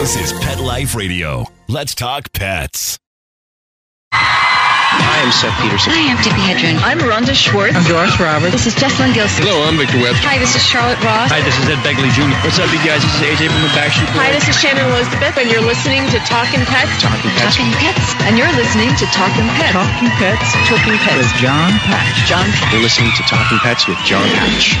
This is Pet Life Radio. Let's talk pets. I'm Seth Peterson. I'm Tippi Hedren. I'm Rhonda Schwartz. I'm Doris Roberts. This is Jesslyn Gilson. Hello, I'm Victor Webster. Hi, this is Charlotte Ross. Hi, this is Ed Begley Jr. What's up, you guys? This is AJ from the Backstreet Boys. Hi, this is Shannon Elizabeth, and you're listening to Talking Pets. Talking Pets. Talking Pets. And you're listening to Talking Pets. Talking Pets. Talking Pets. With John Patch. John Patch. You're listening to Talking Pets with John Patch.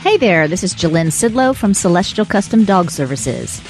Hey there, this is Jalynn Sidlow from Celestial Custom Dog Services.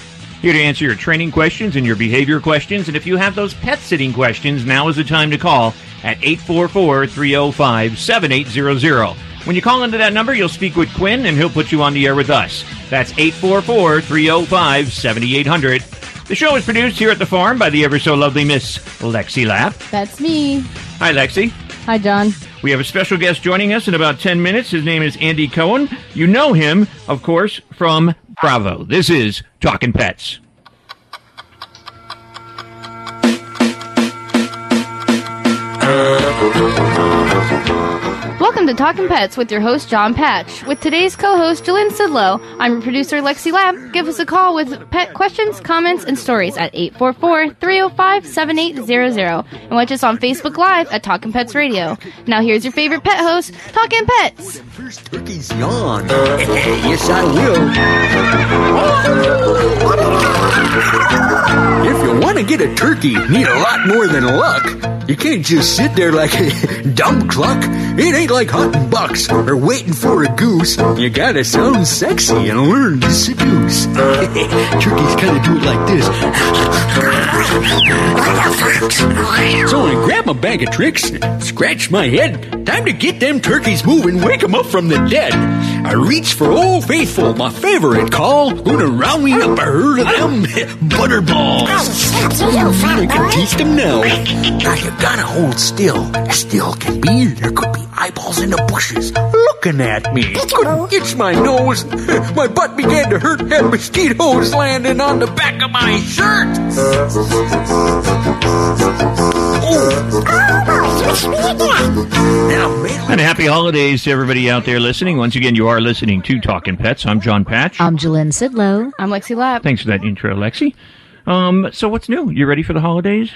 here to answer your training questions and your behavior questions. And if you have those pet sitting questions, now is the time to call at 844 305 7800. When you call into that number, you'll speak with Quinn and he'll put you on the air with us. That's 844 305 7800. The show is produced here at the farm by the ever so lovely Miss Lexi Lapp. That's me. Hi, Lexi. Hi, John. We have a special guest joining us in about 10 minutes. His name is Andy Cohen. You know him, of course, from Bravo. This is Talking Pets. Uh, Welcome to Talking Pets with your host, John Patch. With today's co host, Jalynn Sidlow, I'm your producer, Lexi Lab. Give us a call with pet questions, comments, and stories at 844 305 7800. And watch us on Facebook Live at Talking Pets Radio. Now, here's your favorite pet host, Talking Pets. First turkey's yawn. yes, I will. If you want to get a turkey, need a lot more than luck. You can't just sit there like a dumb cluck. It ain't like hunting bucks or waiting for a goose. You gotta sound sexy and learn to seduce. Turkeys kind of do it like this. So I grab my bag of tricks, scratch my head. Time to get them turkeys moving, wake 'em up from the dead. I reach for Old Faithful, my favorite call. Gonna round me up a herd of them butterballs. Oh, I can teach them now. Now you gotta hold still, still can be. There could be eyeballs in the bushes looking at me. Couldn't itch my nose. My butt began to hurt. Had mosquitoes landing on the back of my shirt. Oh. And happy holidays to everybody out there listening. Once again, you are listening to Talking Pets. I'm John Patch. I'm Jalynn Sidlow. I'm Lexi Lab. Thanks for that intro, Lexi. Um, so what's new? You ready for the holidays?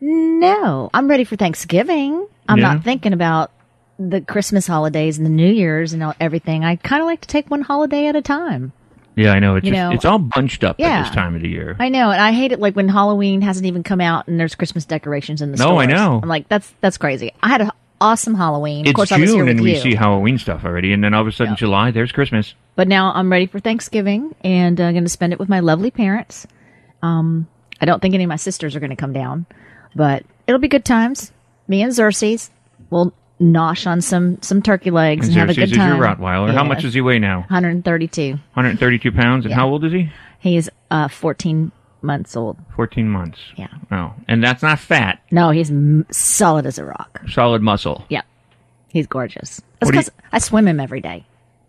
No, I'm ready for Thanksgiving. I'm Yeah. not thinking about the Christmas holidays and the New Year's and all, everything. I kind of like to take one holiday at a time. Yeah, I know. It's You just, know, it's all bunched up yeah. at this time of the year. I know, and I hate it like when Halloween hasn't even come out and there's Christmas decorations in the store. No, stores. I know. I'm like, that's that's crazy. I had an awesome Halloween. It's of course, I was here June and we you. see Halloween stuff already, and then all of a sudden July, there's Christmas. But now I'm ready for Thanksgiving and I'm going to spend it with my lovely parents. Um, I don't think any of my sisters are going to come down, but it'll be good times. Me and Xerxes will nosh on some some turkey legs And and, have a good is your time. Rottweiler. How much Yes. does he weigh now? 132. 132 pounds. And Yeah. how old is he? He's uh 14 months old. 14 months. Yeah. Oh, and that's not fat. No, he's m- solid as a rock. Solid muscle. Yep. he's gorgeous. That's because I swim him every day.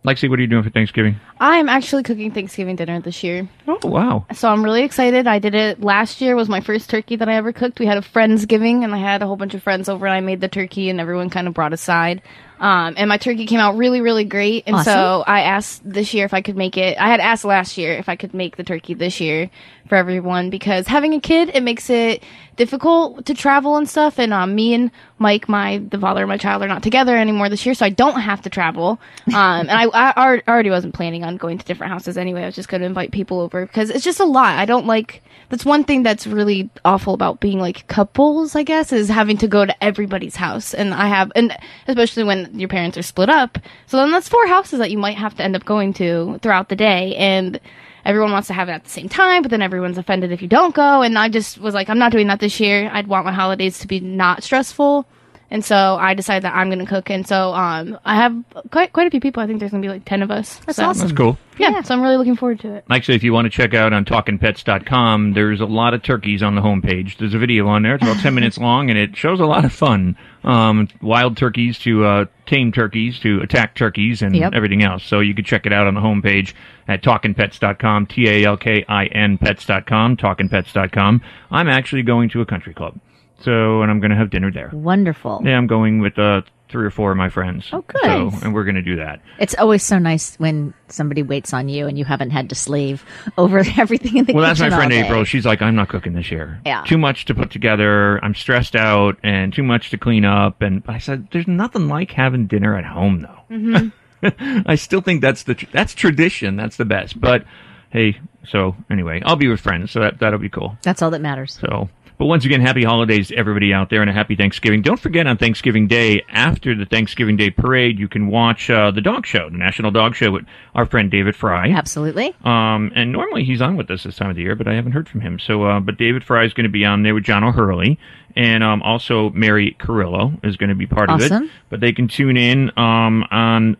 Lexi, what are you doing for Thanksgiving? I am actually cooking Thanksgiving dinner this year. Oh, wow. So I'm really excited. I did it last year was my first turkey that I ever cooked. We had a friendsgiving and I had a whole bunch of friends over and I made the turkey and everyone kind of brought a side. Um, and my turkey came out really, really great. And so I asked this year if I could make it. I had asked last year if I could make the turkey this year for everyone because having a kid, it makes it difficult to travel and stuff. And um, me and Mike, my the father of my child, are not together anymore this year, so I don't have to travel. Um, and I, I alre- already wasn't planning on going to different houses anyway. I was just going to invite people over because it's just a lot. I don't like. That's one thing that's really awful about being like couples. I guess is having to go to everybody's house, and I have, and especially when your parents are split up. So then that's four houses that you might have to end up going to throughout the day, and everyone wants to have it at the same time, but then everyone's offended if you don't go. And I just was like, I'm not doing that this year. I'd want my holidays to be not stressful. And so I decided that I'm going to cook. And so um, I have quite quite a few people. I think there's going to be like 10 of us. That's So- awesome. That's cool. Yeah, so I'm really looking forward to it. Actually, if you want to check out on talkingpets.com, there's a lot of turkeys on the homepage. There's a video on there. It's about 10 minutes long, and it shows a lot of fun. Um, wild turkeys to uh, tame turkeys to attack turkeys and Yep. everything else. So you could check it out on the homepage at talkingpets.com, T-A-L-K-I-N pets.com, talkingpets.com. I'm actually going to a country club. So, and I'm going to have dinner there. Wonderful. Yeah, I'm going with uh, three or four of my friends. Oh, good. So, and we're going to do that. It's always so nice when somebody waits on you and you haven't had to slave over everything in the Well, that's my friend. April. She's like, I'm not cooking this year. Yeah. Too much to put together. I'm stressed out and too much to clean up. And I said, there's nothing like having dinner at home, though. Mm-hmm. I still think that's the tr- that's tradition. That's the best. But hey, so anyway, I'll be with friends, so that that'll be cool. That's all that matters. So, but once again, happy holidays to everybody out there and a happy Thanksgiving. Don't forget on Thanksgiving Day, after the Thanksgiving Day parade, you can watch uh, the dog show, the National Dog Show with our friend David Frei. Absolutely. Um, and normally he's on with us this time of the year, but I haven't heard from him. So, uh, but David Frei is going to be on there with John O'Hurley, and um, also Mary Carrillo is going to be part of Awesome. it. But they can tune in um, on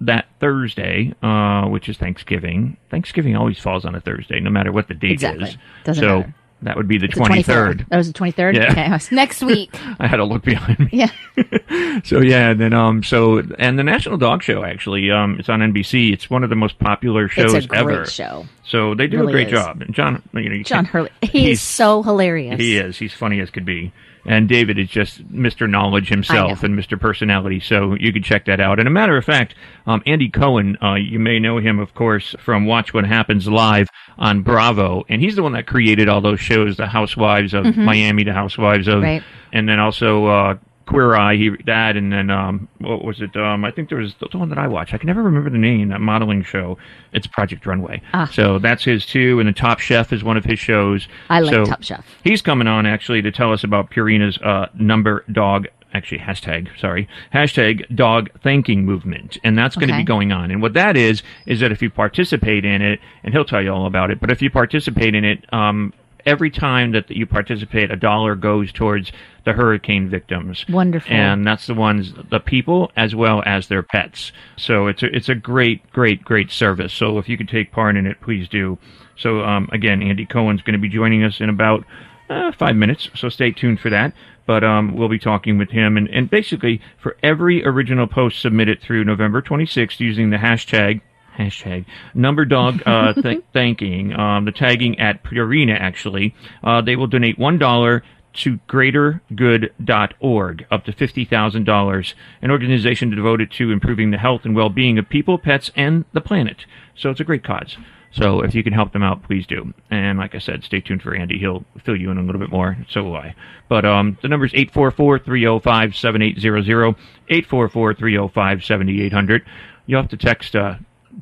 that Thursday, uh, which is Thanksgiving. Thanksgiving always falls on a Thursday, no matter what the date Exactly. is. Doesn't so matter. That would be the twenty 23rd. That was the 23rd? Yeah. Okay. Next week. I had to look behind me. yeah. So yeah, and then um, so and the National Dog Show actually, um, it's on NBC. It's one of the most popular shows It's a great ever. show. So they do Really a great is. job. And John, you know, you John Hurley. He he's- is so hilarious. He is. He's funny as could be. And David is just Mr. Knowledge himself and Mr. Personality. So you can check that out. And a matter of fact, um, Andy Cohen, uh, you may know him, of course, from Watch What Happens Live on Bravo. And he's the one that created all those shows, The Housewives of Miami, The Housewives of, Mm-hmm. Right. and then also, uh, Queer Eye, he, that, and then, um, what was it? Um, I think there was the one that I watched. I can never remember the name, that modeling show. It's Project Runway. Ah. So that's his too. And the Top Chef is one of his shows. I like So- Top Chef. He's coming on actually to tell us about Purina's uh, number dog, actually hashtag, sorry, hashtag dog thanking movement. And that's going to Okay. be going on. And what that is, is that if you participate in it, and he'll tell you all about it, but if you participate in it, um, every time that you participate, a dollar goes towards the hurricane victims. Wonderful. And that's the ones, the people as well as their pets. So it's a, it's a great, great, great service. So if you could take part in it, please do. So um, again, Andy Cohen's going to be joining us in about uh, five minutes. So stay tuned for that. But um, we'll be talking with him. And, and basically, for every original post submitted through November 26th using the hashtag hashtag. Number dog uh, th- thanking um, the tagging at Purina actually. Uh, they will donate one dollar to greatergood.org up to $50,000 an organization devoted to improving the health and well-being of people pets and the planet. So it's a great cause. So if you can help them out please do. And like I said stay tuned for Andy. He'll fill you in a little bit more. So will I. But um, the number is 844-305-7800 844-305-7800 you'll have to text uh,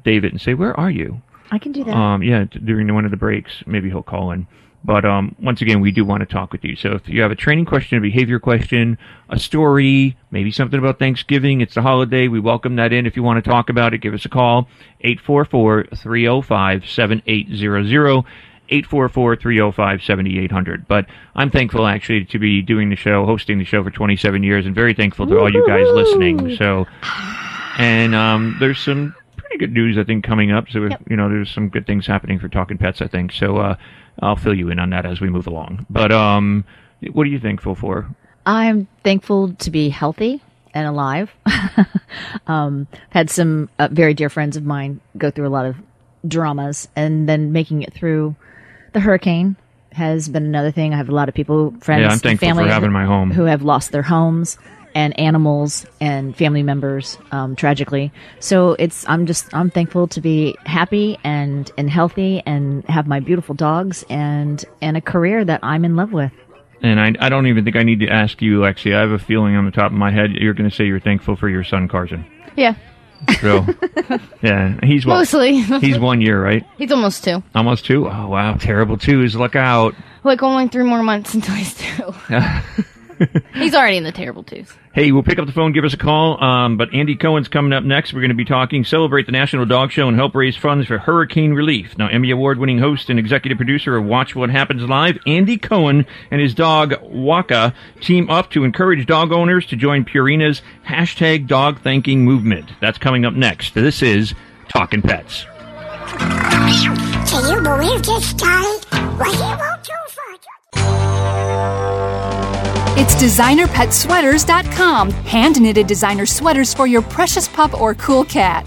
David and say, "Where are you?" I can do that. Um, yeah, during one of the breaks, maybe he'll call in. But um, once again, we do want to talk with you. So if you have a training question, a behavior question, a story, maybe something about Thanksgiving, it's the holiday, we welcome that in. If you want to talk about it, give us a call, 844-305-7800. 844-305-7800. But I'm thankful actually to be doing the show, hosting the show for 27 years, and very thankful to all you guys listening. So, and um, there's some pretty good news I think coming up. So you know, there's some good things happening for Talking Pets. I think so. Uh, I'll fill you in on that as we move along. But um, what are you thankful for? I'm thankful to be healthy and alive. um, had some uh, very dear friends of mine go through a lot of dramas, and then making it through the hurricane has been another thing. I have a lot of people, friends, Yeah, I'm thankful for family having my home. who have lost their homes and animals and family members um, tragically. So it's I'm just I'm thankful to be happy and and healthy and have my beautiful dogs and and a career that I'm in love with. And I, I don't even think I need to ask you, Lexi. I have a feeling on the top of my head you're going to say you're thankful for your son, Carson. Yeah. So, yeah, he's what? Mostly. He's one year, right? He's almost two. Almost two. Oh wow, terrible twos. Look out. Like only three more months until he's two. He's already in the terrible twos. Hey, we'll pick up the phone, give us a call. Um, but Andy Cohen's coming up next. We're going to be talking, celebrate the National Dog Show, and help raise funds for hurricane relief. Now, Emmy Award winning host and executive producer of Watch What Happens Live, Andy Cohen and his dog, Wacha, team up to encourage dog owners to join Purina's hashtag dog thanking movement. That's coming up next. This is Talking Pets. Can you believe this, Charlie? Was he won't do It's designerpetsweaters.com. Hand knitted designer sweaters for your precious pup or cool cat.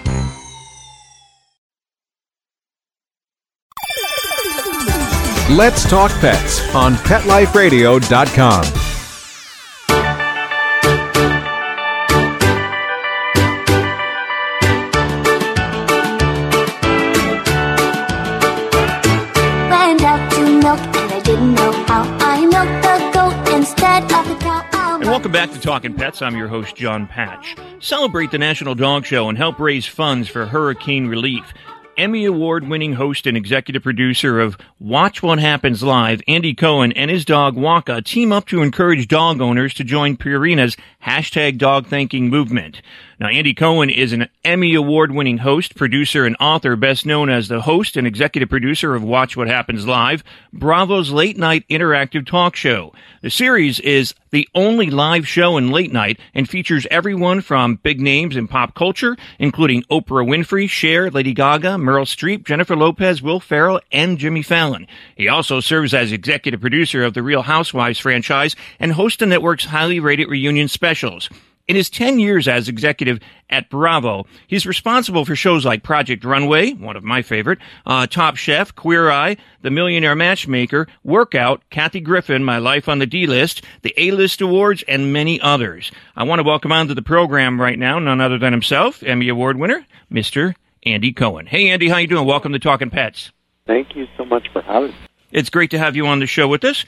Let's Talk Pets on PetLifeRadio.com. Went out to milk and I didn't know how. I milked the goat instead of the cow. Oh, And welcome back to Talking Pets. I'm your host, John Patch. Celebrate the National Dog Show and help raise funds for hurricane relief. Emmy Award winning host and executive producer of Watch What Happens Live, Andy Cohen and his dog Wacha team up to encourage dog owners to join Purina's hashtag dog thanking movement. Now, Andy Cohen is an Emmy Award winning host, producer, and author, best known as the host and executive producer of Watch What Happens Live, Bravo's late night interactive talk show. The series is the only live show in late night and features everyone from big names in pop culture, including Oprah Winfrey, Cher, Lady Gaga, Meryl Streep, Jennifer Lopez, Will Ferrell, and Jimmy Fallon. He also serves as executive producer of the Real Housewives franchise and hosts the network's highly rated reunion specials. In his 10 years as executive at Bravo, he's responsible for shows like Project Runway, one of my favorite, uh, Top Chef, Queer Eye, The Millionaire Matchmaker, Workout, Kathy Griffin, My Life on the D-List, the A-List Awards, and many others. I want to welcome onto the program right now none other than himself, Emmy Award winner, Mr. Andy Cohen. Hey, Andy, how you doing? Welcome to Talking Pets. Thank you so much for having me. It's great to have you on the show with us.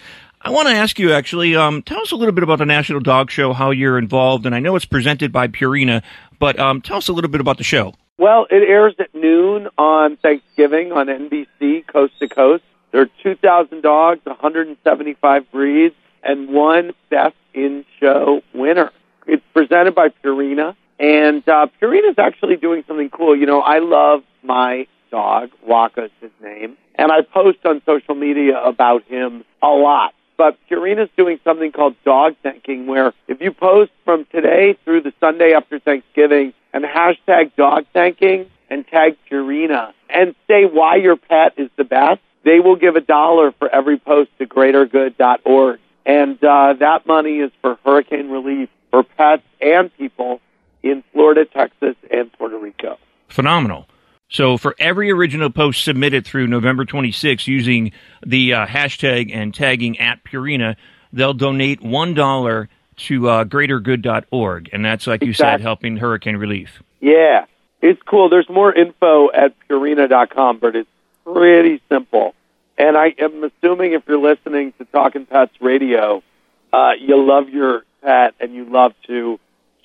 I want to ask you actually, um, tell us a little bit about the National Dog Show, how you're involved, and I know it's presented by Purina, but um, tell us a little bit about the show. Well, it airs at noon on Thanksgiving on NBC, coast to coast. There are 2,000 dogs, 175 breeds, and one Best in Show winner. It's presented by Purina, and uh, is actually doing something cool. You know, I love my dog, Wacha's his name, and I post on social media about him a lot. But Purina's doing something called dog thanking, where if you post from today through the Sunday after Thanksgiving and hashtag dog thanking and tag Purina and say why your pet is the best, they will give a dollar for every post to greatergood.org. And uh, that money is for hurricane relief for pets and people in Florida, Texas, and Puerto Rico. Phenomenal. So for every original post submitted through November 26 using the uh, hashtag and tagging at Purina, they'll donate $1 to uh, greatergood.org. And that's, like you said, helping hurricane relief. Yeah, it's cool. There's more info at Purina.com, but it's pretty simple. And I am assuming if you're listening to Talking Pets Radio, uh, you love your pet and you love to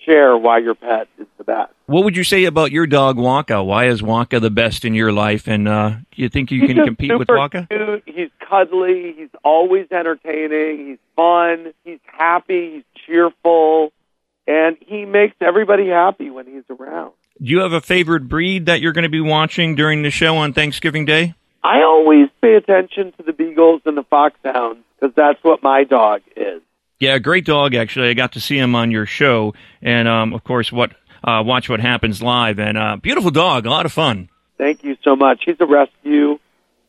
share why your pet is the best. What would you say about your dog, Wacha? Why is Wacha the best in your life? And uh, do you think you He's can compete with Wacha? Cute. He's cuddly. He's always entertaining. He's fun. He's happy. He's cheerful. And he makes everybody happy when he's around. Do you have a favorite breed that you're going to be watching during the show on Thanksgiving Day? I always pay attention to the beagles and the foxhounds because that's what my dog is. Yeah, great dog. Actually, I got to see him on your show, and um, of course, what uh, watch what happens live. And uh, beautiful dog, a lot of fun. Thank you so much. He's a rescue,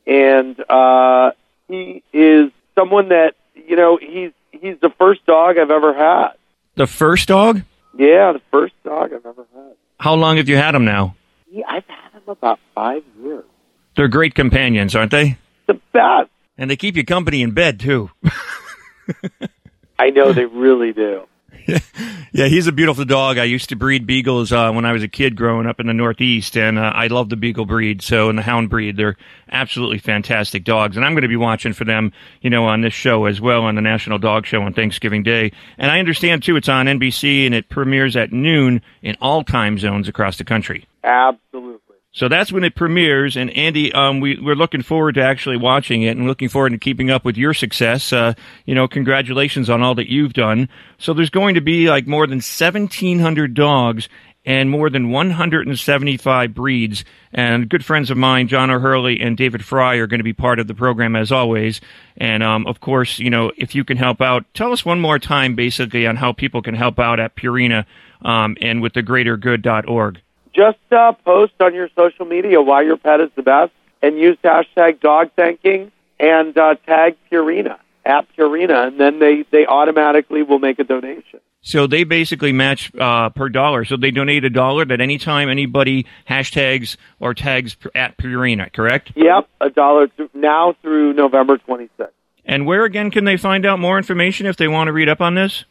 and uh, he is someone that you know. He's he's the first dog I've ever had. The first dog. Yeah, the first dog I've ever had. How long have you had him now? Yeah, I've had him about five years. They're great companions, aren't they? The best. And they keep you company in bed too. I know they really do. Yeah, he's a beautiful dog. I used to breed beagles uh, when I was a kid growing up in the Northeast, and uh, I love the beagle breed. So, and the hound breed, they're absolutely fantastic dogs. And I'm going to be watching for them, you know, on this show as well on the National Dog Show on Thanksgiving Day. And I understand too, it's on NBC and it premieres at noon in all time zones across the country. Absolutely. So that's when it premieres. And Andy, um, we, we're looking forward to actually watching it and looking forward to keeping up with your success. Uh, you know, congratulations on all that you've done. So there's going to be like more than 1,700 dogs and more than 175 breeds. And good friends of mine, John O'Hurley and David Frei, are going to be part of the program as always. And um, of course, you know, if you can help out, tell us one more time basically on how people can help out at Purina um, and with the greatergood.org just uh, post on your social media why your pet is the best and use hashtag dog thanking and uh, tag Purina at Purina, and then they, they automatically will make a donation. So they basically match uh, per dollar. So they donate a dollar at any time anybody hashtags or tags at Purina, correct? Yep, a dollar th- now through November 26th. And where again can they find out more information if they want to read up on this?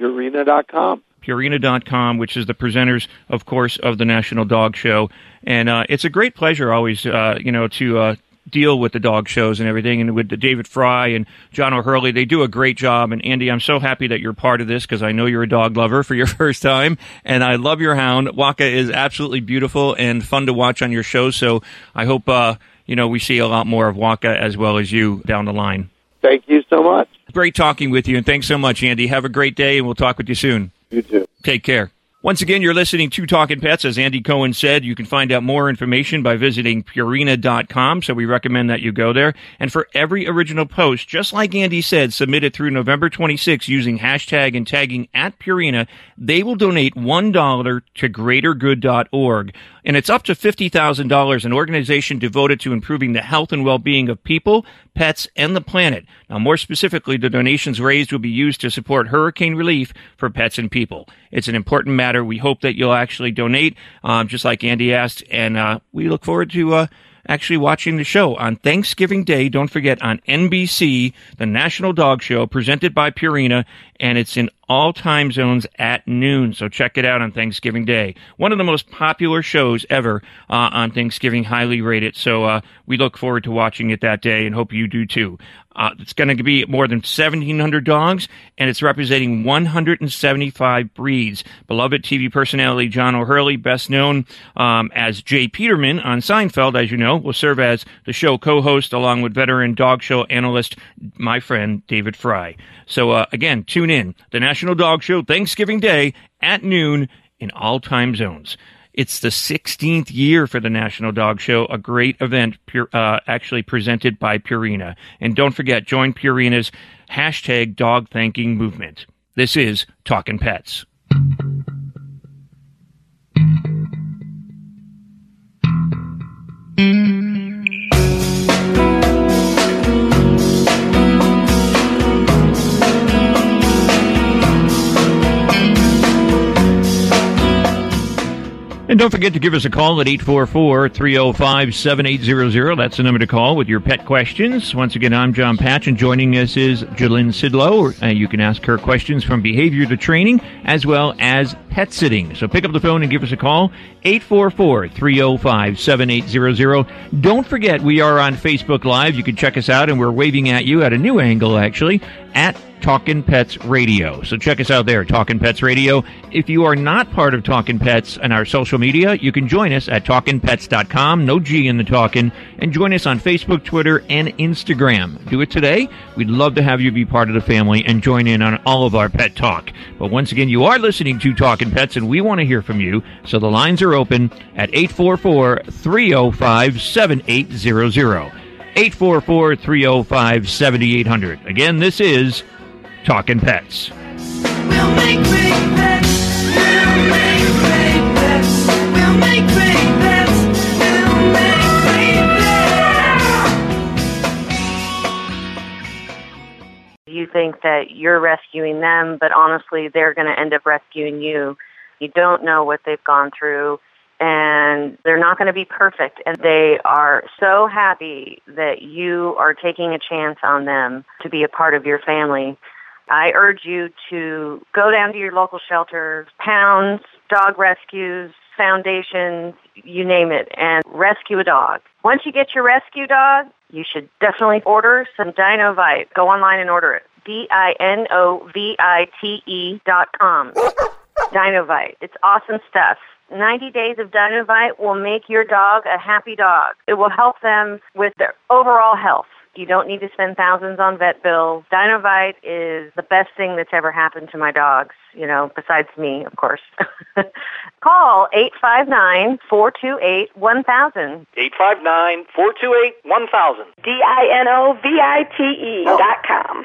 Purina.com. Purina.com, which is the presenters, of course, of the National Dog Show. And uh, it's a great pleasure always, uh, you know, to uh, deal with the dog shows and everything. And with David Frei and John O'Hurley, they do a great job. And Andy, I'm so happy that you're part of this because I know you're a dog lover for your first time. And I love your hound. Wacha is absolutely beautiful and fun to watch on your show. So I hope, uh, you know, we see a lot more of Wacha as well as you down the line. Thank you so much. Great talking with you. And thanks so much, Andy. Have a great day, and we'll talk with you soon. You too. Take care. Once again, you're listening to Talking Pets. As Andy Cohen said, you can find out more information by visiting Purina.com. So we recommend that you go there. And for every original post, just like Andy said, submitted through November 26 using hashtag and tagging at Purina, they will donate $1 to greatergood.org. And it's up to $50,000, an organization devoted to improving the health and well-being of people, pets, and the planet. Now, more specifically, the donations raised will be used to support hurricane relief for pets and people. It's an important matter. We hope that you'll actually donate, um, just like Andy asked, and uh, we look forward to uh, actually watching the show on Thanksgiving Day. Don't forget on NBC, the National Dog Show presented by Purina, and it's in all time zones at noon. So check it out on Thanksgiving Day. One of the most popular shows ever uh, on Thanksgiving, highly rated. So uh, we look forward to watching it that day and hope you do too. Uh, it's going to be more than 1,700 dogs, and it's representing 175 breeds. Beloved TV personality John O'Hurley, best known um, as J. Peterman on Seinfeld, as you know, will serve as the show co-host along with veteran dog show analyst, my friend David Frei. So uh, again, tune in. The National Dog Show, Thanksgiving Day at noon in all time zones. It's the 16th year for the National Dog Show, a great event uh, actually presented by Purina. And don't forget, join Purina's hashtag dog thanking movement. This is Talking Pets. And don't forget to give us a call at 844-305-7800. That's the number to call with your pet questions. Once again, I'm John Patch, and joining us is Jalynn Sidlow. Uh, you can ask her questions from behavior to training, as well as pet sitting. So pick up the phone and give us a call, 844-305-7800. Don't forget, we are on Facebook Live. You can check us out, and we're waving at you at a new angle, actually, at Talkin' Pets Radio. So check us out there, Talkin' Pets Radio. If you are not part of Talkin' Pets and our social media, you can join us at talkinpets.com, no G in the talkin', and join us on Facebook, Twitter, and Instagram. Do it today. We'd love to have you be part of the family and join in on all of our pet talk. But once again, you are listening to Talkin' Pets, and we want to hear from you. So the lines are open at 844 305 7800. 844 305 7800. Again, this is Talking Pets. We'll make pets. We'll make pets. We'll make pets. We'll make pets. You think that you're rescuing them, but honestly, they're going to end up rescuing you. You don't know what they've gone through and they're not going to be perfect. And they are so happy that you are taking a chance on them to be a part of your family I urge you to go down to your local shelters, pounds, dog rescues, foundations, you name it, and rescue a dog. Once you get your rescue dog, you should definitely order some Dinovite. Go online and order it. D-I-N-O-V-I-T-E dot com. Dinovite. It's awesome stuff. 90 days of Dinovite will make your dog a happy dog. It will help them with their overall health. You don't need to spend thousands on vet bills. Dinovite is the best thing that's ever happened to my dogs, you know, besides me, of course. Call 859-428-1000. 859-428-1000. D-I-N-O-V-I-T-E dot com.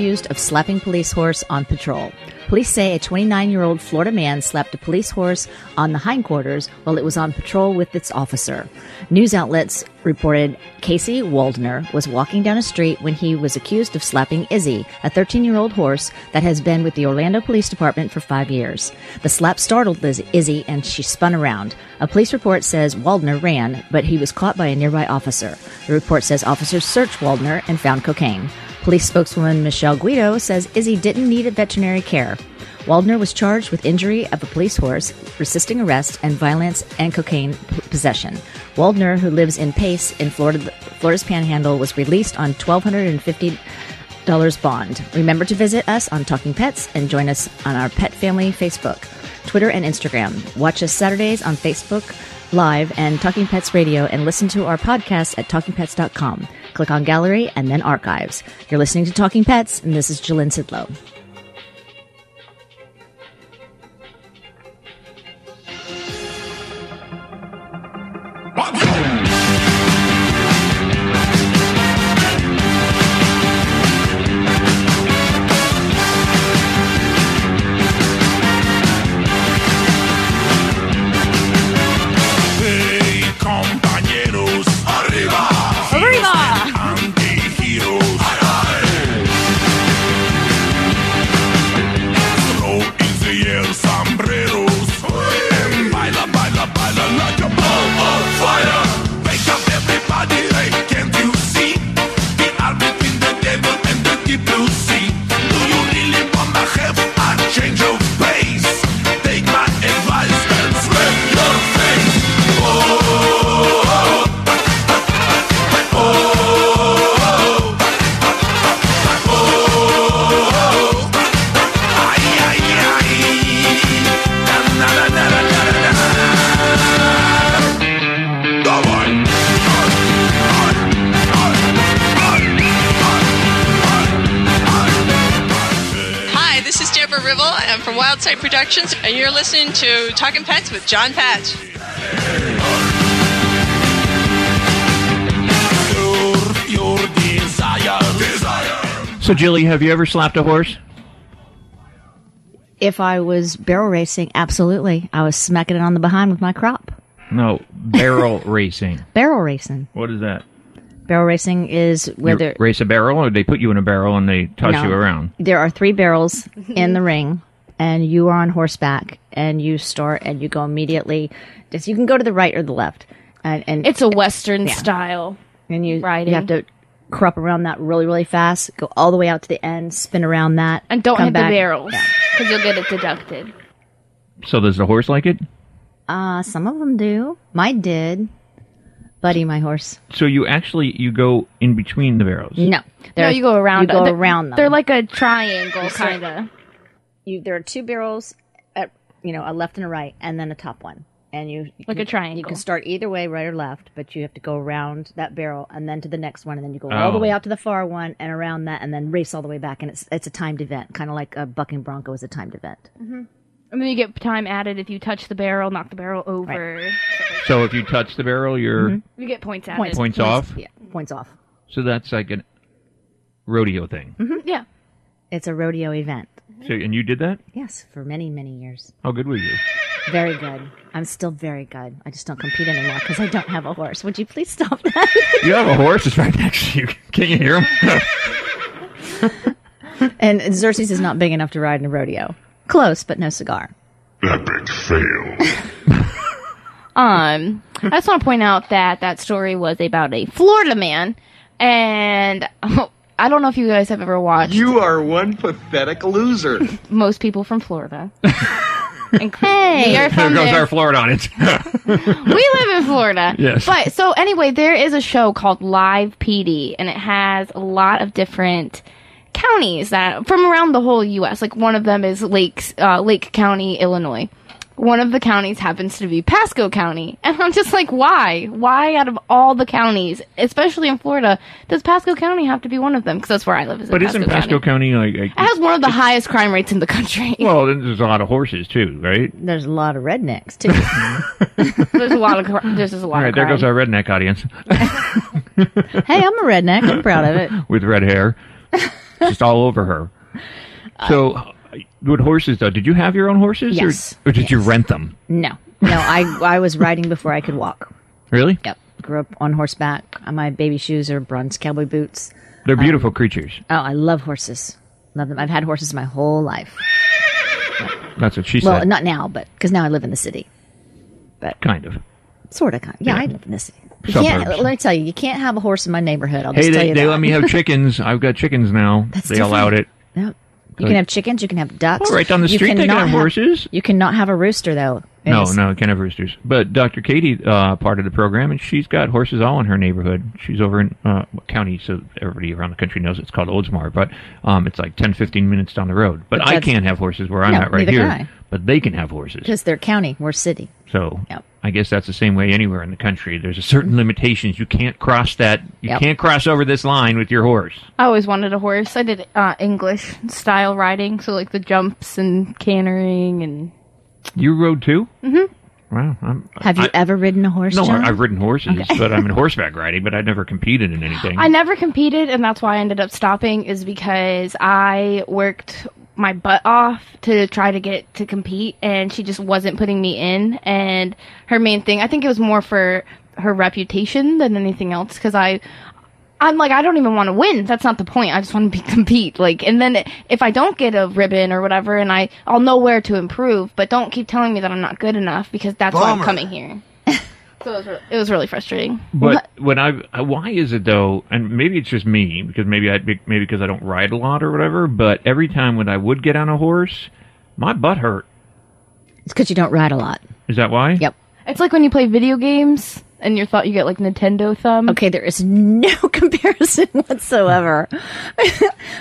accused of slapping police horse on patrol. Police say a 29 year old Florida man slapped a police horse on the hindquarters while it was on patrol with its officer. News outlets reported Casey Waldner was walking down a street when he was accused of slapping Izzy, a 13 year old horse that has been with the Orlando Police Department for five years. The slap startled Liz- Izzy and she spun around. A police report says Waldner ran, but he was caught by a nearby officer. The report says officers searched Waldner and found cocaine. Police spokeswoman Michelle Guido says Izzy didn't need veterinary care. Waldner was charged with injury of a police horse, resisting arrest, and violence and cocaine possession. Waldner, who lives in Pace in Florida, Florida's Panhandle, was released on $1,250 bond. Remember to visit us on Talking Pets and join us on our Pet Family Facebook, Twitter, and Instagram. Watch us Saturdays on Facebook Live and Talking Pets Radio and listen to our podcast at talkingpets.com. Click on Gallery and then Archives. You're listening to Talking Pets, and this is Jalen Sidlow. Hi, this is Deborah Ribble. I'm um, from Wildside Productions, and you're listening to Talking Pets with John Patch. your desire. Desire. So, Jilly, have you ever slapped a horse? If I was barrel racing, absolutely. I was smacking it on the behind with my crop. No, barrel racing. Barrel racing. What is that? Barrel racing is You whether race a barrel, or they put you in a barrel and they toss No. you around? there are three barrels in the ring, and you are on horseback, and you start and you go immediately. Just you can go to the right or the left, and, and It's a Western Yeah. style. and you riding. you have to crop around that really really fast, go all the way out to the end, spin around that, And don't hit back. the barrels because you'll get it deducted. So, does the horse like it? Uh, some of them do. Mine did. Buddy, my horse. So, you actually you go in between the barrels? No, No, you go around. You go they're, around them. They're like a triangle, kind of. you there are two barrels at you know a left and a right and then a top one and you you Like can- a triangle. you can start either way right or left but you have to go around that barrel and then to the next one and then you go oh. all the Oh. way out to the far one and around that and then race all the way back and it's it's a timed event kind of like a bucking bronco is a timed event mm-hmm. And then you get time added if you touch the barrel, knock the barrel over. So if you touch the barrel, you're You get points added. Points, Points off? Yeah, points off. so that's like a rodeo thing. hmm Yeah. It's a rodeo event. So and you did that? Yes, for many, many years. How good were you? Very good. I'm still very good. I just don't compete anymore because I don't have a horse. Would you please stop that? You have a horse that's right next to you. Can you hear him? and Xerxes is not big enough to ride in a rodeo. Close, but no cigar. Epic fail. Um, I just want to point out that that story was about a Florida man, and I don't know if you guys have ever watched You are one pathetic loser. most people from Florida. And hey, There are from goes there. our Florida audience. we live in Florida. Yes. But so anyway, there is a show called Live PD, and it has a lot of different counties that from around the whole U.S. Like one of them is Lakes, uh, Lake County, Illinois. One of the counties happens to be Pasco County, and I'm just like, why? Why out of all the counties, especially in Florida, does Pasco County have to be one of them? Because that's where I live. Is in but isn't Pasco County, like, like It has one of the highest crime rates in the country. well? There's a lot of horses too, right? There's a lot of rednecks too. there's a lot of cr- there's just a lot All right, of there goes our redneck audience hey, I'm a redneck. I'm proud of it. with red hair, just all over her. So, uh, with horses though, did you have your own horses, or- Yes. or, did you rent them? No, no. I I was riding before I could walk. Really? Yep. Grew up on horseback. Uh, My baby shoes are bronze cowboy boots. They're beautiful creatures. Oh, I love horses. Love them. I've had horses my whole life. That's what she well, said. Well, not now, but because now I live in the city. But kind of. Sort of. Kind. Yeah, Yeah. I live in the city. You can't, let me tell you, you can't have a horse in my neighborhood. I'll Hey, they, you they let me have chickens. I've got chickens now. That's they allowed it. Yep. You can have chickens. You can have ducks. Well, right down the street they can cannot have horses. You cannot have a rooster though. It No, is- no, can't have roosters. But Dr. Katie, uh, part of the program, and she's got horses all in her neighborhood. She's over in uh, county, so everybody around the country knows it's called Oldsmar. But um, it's like 10, 15 minutes down the road. But, But I can't have horses where I'm No, at right here. Can I. But they can have horses. Because they're county, we're city. So I guess that's the same way anywhere in the country. There's a certain limitations. You can't cross that. You Yep. can't cross over this line with your horse. I always wanted a horse. I did uh, English style riding, so like the jumps and cantering and. You rode too? Mm-hmm. Wow. I'm, Have you I- ever ridden a horse? No, John? I, I've ridden horses, Okay. but I'm in horseback riding. But I never competed in anything. I never competed, and that's why I ended up stopping. Is because I worked my butt off to try to get to compete, and she just wasn't putting me in. And her main thing, I think it was more for her reputation than anything else, because I. I'm like I don't even want to win. That's not the point. I just want to be compete. Like, and then if I don't get a ribbon or whatever, and I I'll know where to improve. But don't keep telling me that I'm not good enough because that's why I'm coming here. So it was, re- it was really frustrating. But when I, uh, why is it though? And maybe it's just me because maybe I maybe because I don't ride a lot or whatever. But every time when I would get on a horse, my butt hurt. It's because you don't ride a lot. Is that why? Yep. It's like when you play video games and you thought you get like Nintendo thumb. Okay, there is no comparison whatsoever.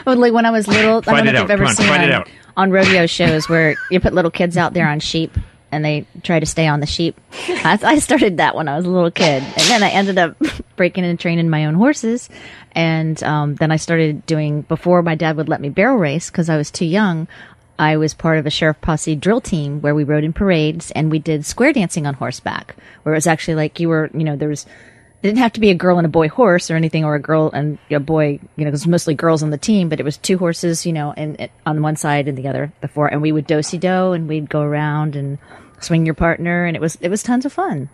But, like when I was little, I don't know if out. you've ever Come on, seen find it on, out. on rodeo shows where you put little kids out there on sheep and they try to stay on the sheep. I, I started that when I was a little kid, and then I ended up breaking and training my own horses. And um, then I started doing before my dad would let me barrel race because I was too young. I was part of a sheriff posse drill team where we rode in parades and we did square dancing on horseback, where it was actually like you were, you know, there was it didn't have to be a girl and a boy horse or anything, or a girl and a boy, you know, because mostly girls on the team, but it was two horses, you know, and, and on one side and the other, the four, and we would do do and we'd go around and swing your partner, and it was it was tons of fun.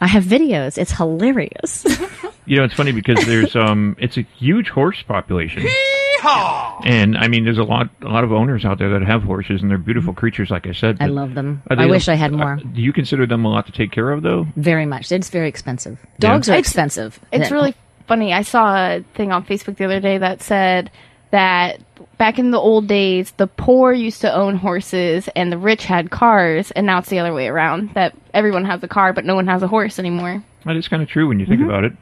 I have videos; it's hilarious. You know, it's funny because there's um, it's a huge horse population. And I mean, there's a lot, a lot of owners out there that have horses, and they're beautiful creatures. Like I said, I love them. I wish I had uh, more. do you consider them a lot to take care of, though? Very much. It's very expensive. Dogs are It's- expensive. It's really funny. I saw a thing on Facebook the other day that said that back in the old days, the poor used to own horses and the rich had cars, and now it's the other way around. That everyone has a car, but no one has a horse anymore. That is kind of true when you think Mm-hmm. about it.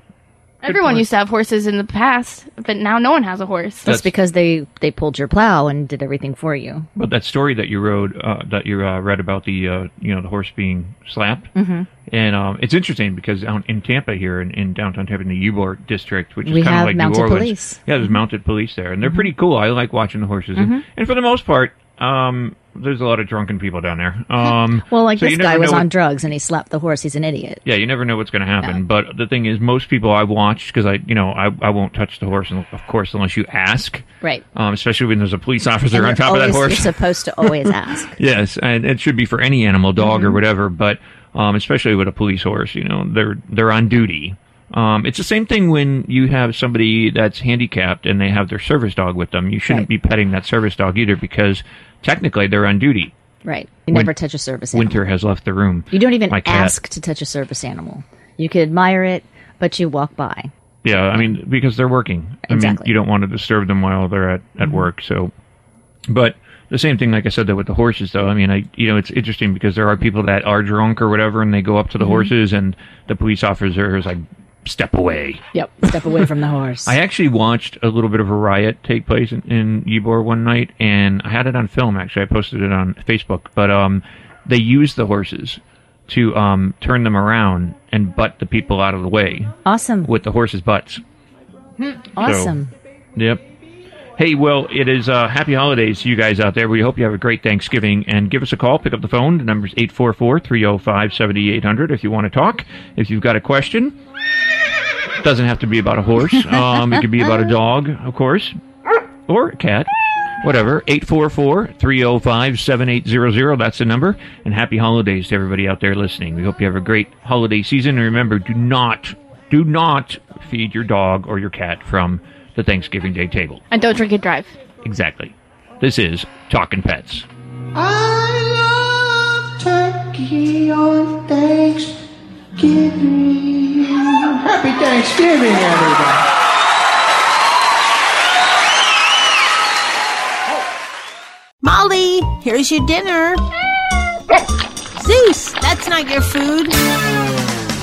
Everyone used to have horses in the past, but now no one has a horse. That's, That's- because they they pulled your plow and did everything for you. But that story that you wrote, uh, that you uh, read about the, uh, you know, the horse being slapped, Mhm. and um, it's interesting because out in Tampa here, in, in downtown Tampa, in the Ybor district, which is kind of like mounted New Orleans. police. Yeah, there's mounted police there, and they're pretty cool. I like watching the horses, Mhm. and, and for the most part, um, there's a lot of drunken people down there. Um, Well, like so this guy was know on drugs and he slapped the horse. He's an idiot. Yeah, you never know what's going to happen. But the thing is, most people I've watched because I, you know, I, I won't touch the horse, of course, unless you ask. Right. Um, especially when there's a police officer on top of that horse. You're supposed to always ask. Yes, and it should be for any animal, dog Mm-hmm. or whatever, but um, especially with a police horse, you know, they're they're on duty. Um, it's the same thing when you have somebody that's handicapped and they have their service dog with them. You shouldn't be petting that service dog either because technically they're on duty. Right. You Win- never touch a service animal. Winter has left the room. You don't even My cat. ask to touch a service animal. You could admire it, but you walk by. Yeah, I mean because they're working. I Exactly. mean you don't want to disturb them while they're at, at work. So, but the same thing, like I said, though with the horses, though. I mean, I you know it's interesting because there are people that are drunk or whatever, and they go up to the Mhm. horses, and the police officer is like, "Step away." Yep. Step away from the horse. I actually watched a little bit of a riot take place in, in Ybor one night, and I had it on film. Actually, I posted it on Facebook. But um, they used the horses to um, turn them around and butt the people out of the way Awesome. with the horses' butts. Awesome. Yep. Hey, well, it is uh, happy holidays to you guys out there. We hope you have a great Thanksgiving. And give us a call. Pick up the phone. The number's 844 305 7800 if you want to talk. If you've got a question, it doesn't have to be about a horse. Um, it could be about a dog, of course, or a cat. Whatever. 844 305 7800. That's the number. And happy holidays to everybody out there listening. We hope you have a great holiday season. And remember, do not, do not feed your dog or your cat from the Thanksgiving Day table. And don't drink and drive. Exactly. This is Talking Pets. I love turkey on Thanksgiving. Happy Thanksgiving, everybody. Molly, here's your dinner. Zeus, that's not your food.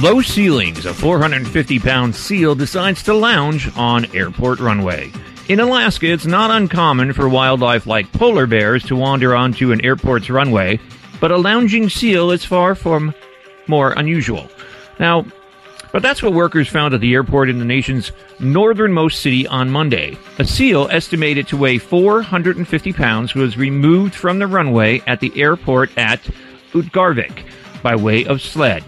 Low ceilings. A 450 pound seal decides to lounge on airport runway. In Alaska, it's not uncommon for wildlife like polar bears to wander onto an airport's runway, but a lounging seal is far from more unusual. Now, but that's what workers found at the airport in the nation's northernmost city on Monday. A seal estimated to weigh 450 pounds was removed from the runway at the airport at Utqiagvik by way of sled.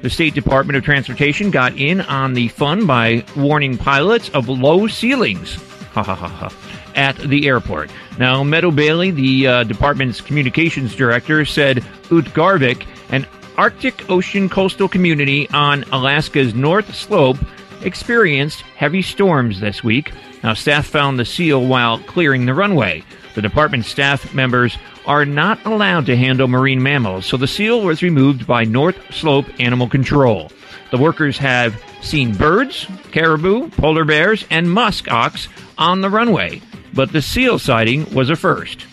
The State Department of Transportation got in on the fun by warning pilots of low ceilings. Ha ha ha ha. At the airport. Now, Meadow Bailey, the uh, department's communications director, said Utqiagvik, an Arctic Ocean coastal community on Alaska's North Slope, experienced heavy storms this week. Now, staff found the seal while clearing the runway. The department staff members are not allowed to handle marine mammals, so the seal was removed by North Slope Animal Control. The workers have seen birds, caribou, polar bears, and musk ox on the runway, but the seal sighting was a first.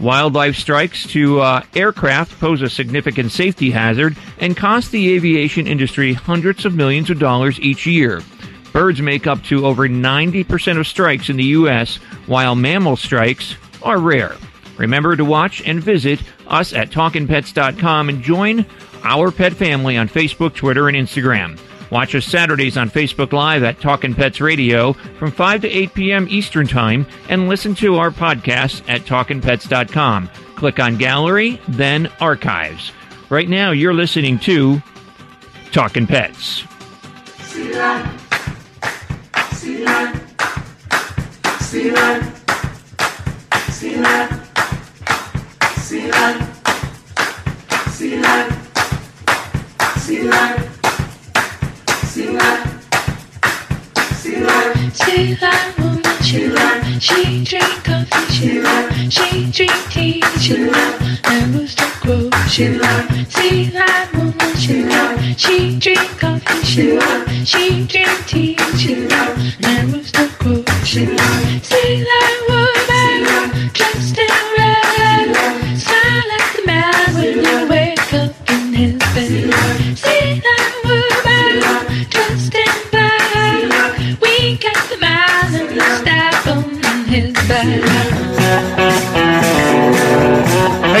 Wildlife strikes to uh, aircraft pose a significant safety hazard and cost the aviation industry hundreds of millions of dollars each year. Birds make up to over 90% of strikes in the U.S., while mammal strikes are rare. Remember to watch and visit us at talkinpets.com and join our pet family on Facebook, Twitter, and Instagram. Watch us Saturdays on Facebook Live at Talkin' Pets Radio from 5 to 8 p.m. Eastern Time and listen to our podcast at talkinpets.com. Click on Gallery, then Archives. Right now, you're listening to Talkin' Pets. See that? See? See See that woman, she love. She drink coffee, she love. She drink tea, she love. And rooster crow, she love. See that woman, she love. She drink coffee, she love. She drink tea, she love. And rooster crow, she love. See that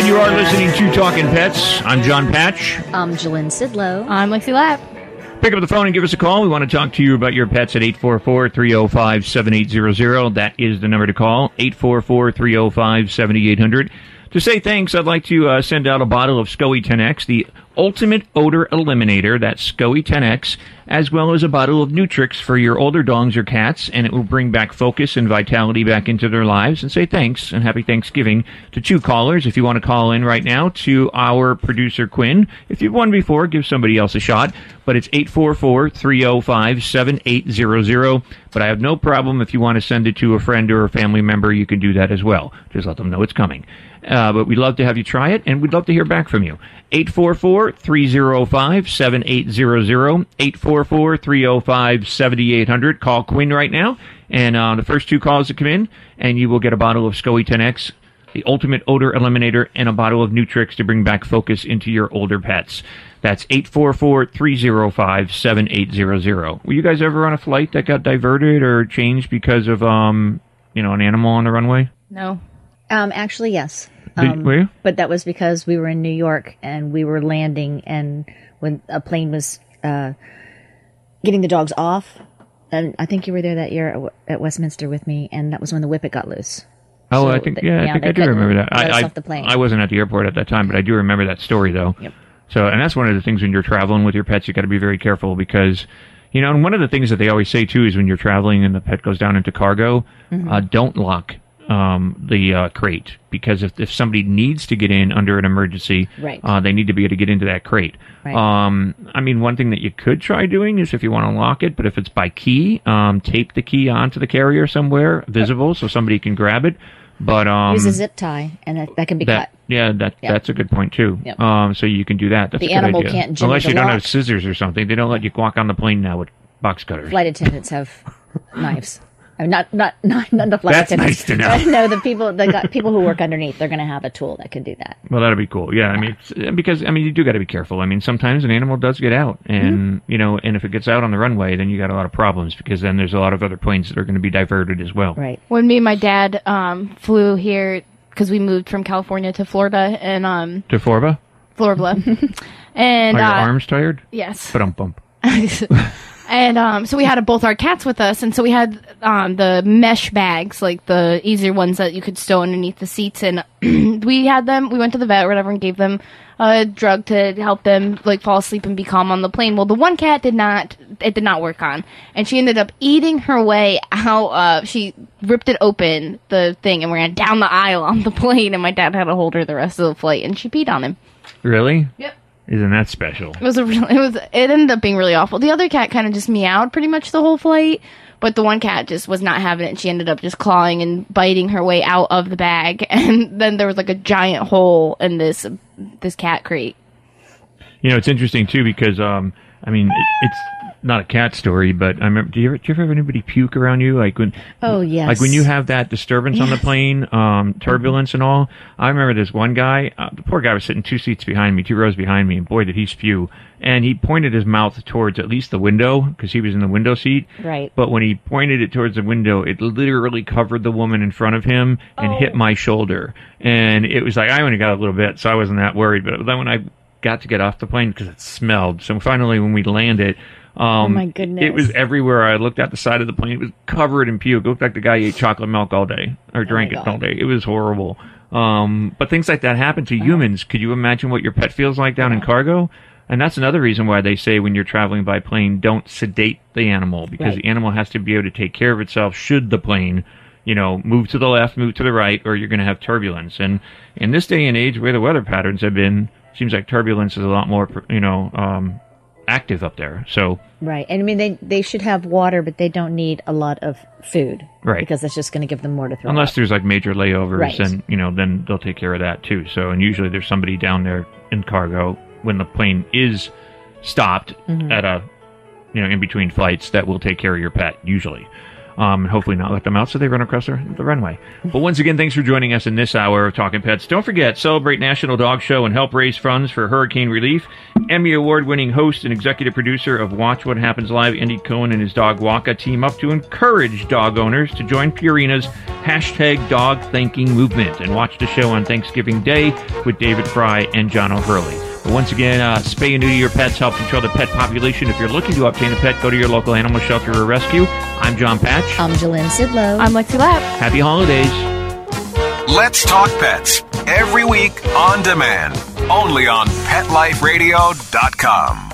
back. And you are listening to Talking Pets. I'm John Patch. I'm Jalyn Sidlow. I'm Lexi Lapp. Pick up the phone and give us a call. We want to talk to you about your pets at 844-305-7800. That is the number to call, 844-305-7800. To say thanks, I'd like to uh, send out a bottle of SCOE 10X, the ultimate odor eliminator. That's SCOE 10X, as well as a bottle of Nutrix for your older dogs or cats, and it will bring back focus and vitality back into their lives. And say thanks and happy Thanksgiving to two callers. If you want to call in right now to our producer Quinn, if you've won before, give somebody else a shot. But it's 844-305-7800. But I have no problem if you want to send it to a friend or a family member, you can do that as well. Just let them know it's coming. Uh, but we'd love to have you try it, and we'd love to hear back from you. 844-305-7800, 844-305-7800. Call Quinn right now, and uh, the first two calls that come in, and you will get a bottle of SCOE 10X, the ultimate odor eliminator, and a bottle of Nutrix to bring back focus into your older pets. That's 844-305-7800. Were you guys ever on a flight that got diverted or changed because of, um, you know, an animal on the runway? No. Um, actually, yes. Did- Um, were you? But that was because we were in New York and we were landing, and when a plane was uh, getting the dogs off, and I think you were there that year at, at Westminster with me, and that was when the whippet got loose. Oh, So I think th- yeah, I think I do remember that. I, I, off the plane. I wasn't at the airport at that time, but I do remember that story though. Yep. So, and that's one of the things when you're traveling with your pets, you got to be very careful because, you know, and one of the things that they always say too is when you're traveling and the pet goes down into cargo, Mhm. uh, don't lock um, the uh, crate because if if somebody needs to get in under an emergency, Right. uh, they need to be able to get into that crate. Right. Um, I mean, one thing that you could try doing is if you want to lock it, but if it's by key, um, tape the key onto the carrier somewhere visible so somebody can grab it. But um, Use a zip tie, and that, that can be that, cut. Yeah, that Yep. that's a good point too. Yep. Um, so you can do that. That's The a good animal idea. can't unless you don't lock. have scissors or something. They don't let you walk on the plane now with box cutters. Flight attendants have knives. I mean, not not not not the flight That's attendants. nice to know. no, the people the guy- people who work underneath, they're going to have a tool that can do that. Well, that'd be cool. Yeah, I mean, because I mean, you do got to be careful. I mean, sometimes an animal does get out, and Mm-hmm. you know, and if it gets out on the runway, then you got a lot of problems because then there's a lot of other planes that are going to be diverted as well. Right. When me and my dad um, flew here because we moved from California to Florida and um, To Florida, Florida, and are your uh, arms tired? Yes. But um bump. And um, so we had both our cats with us, and so we had um, the mesh bags, like the easier ones that you could stow underneath the seats, and we had them. We went to the vet or whatever and gave them a drug to help them like fall asleep and be calm on the plane. Well, the one cat did not. It did not work on, and she ended up eating her way out. Uh, she ripped it open, the thing, and ran down the aisle on the plane. And my dad had to hold her the rest of the flight, and she peed on him. Really? Yep. Isn't that special? It was a real, it was it ended up being really awful. The other cat kind of just meowed pretty much the whole flight, but the one cat just was not having it. And she ended up just clawing and biting her way out of the bag, and then there was like a giant hole in this this cat crate. You know, it's interesting too because um, I mean, it, it's not a cat story, but I remember. Do you ever, do you ever have anybody puke around you? Like when, Oh, yes. like when you have that disturbance on the plane, um, turbulence and all. I remember this one guy. Uh, the poor guy was sitting two seats behind me, two rows behind me, and boy, did he spew! And he pointed his mouth towards at least the window because he was in the window seat. Right. But when he pointed it towards the window, it literally covered the woman in front of him and Oh. hit my shoulder. And it was like I only got a little bit, so I wasn't that worried. But then when I got to get off the plane because it smelled, so finally when we landed, Um, Oh, my goodness. It was everywhere. I looked out the side of the plane. It was covered in puke. It looked like the guy ate chocolate milk all day or drank it Oh God. all day. It was horrible. Um, but things like that happen to humans. Could you imagine what your pet feels like down in cargo? And that's another reason why they say when you're traveling by plane, don't sedate the animal because Right. the animal has to be able to take care of itself should the plane, you know, move to the left, move to the right, or you're going to have turbulence. And in this day and age where the weather patterns have been, seems like turbulence is a lot more, you know, um, active up there. So, Right. And I mean, they, they should have water, but they don't need a lot of food. Right. Because that's just going to give them more to throw. unless up. there's like major layovers, Right. and you know, then they'll take care of that too. So, and usually there's somebody down there in cargo when the plane is stopped Mhm. at a, you know, in between flights that will take care of your pet usually. Um, and hopefully not let them out so they run across the, the runway. But once again, thanks for joining us in this hour of Talking Pets. Don't forget, celebrate National Dog Show and help raise funds for hurricane relief. Emmy Award winning host and executive producer of Watch What Happens Live, Andy Cohen and his dog Wacha team up to encourage dog owners to join Purina's hashtag dog thanking movement and watch the show on Thanksgiving Day with David Frei and John O'Hurley. But once again, uh, spay and neuter your pets help control the pet population. If you're looking to obtain a pet, go to your local animal shelter or rescue. I'm John Patch. I'm Jalynn Sidlow. I'm Lexi Lapp. Happy holidays. Let's Talk Pets every week on demand, only on PetLifeRadio.com.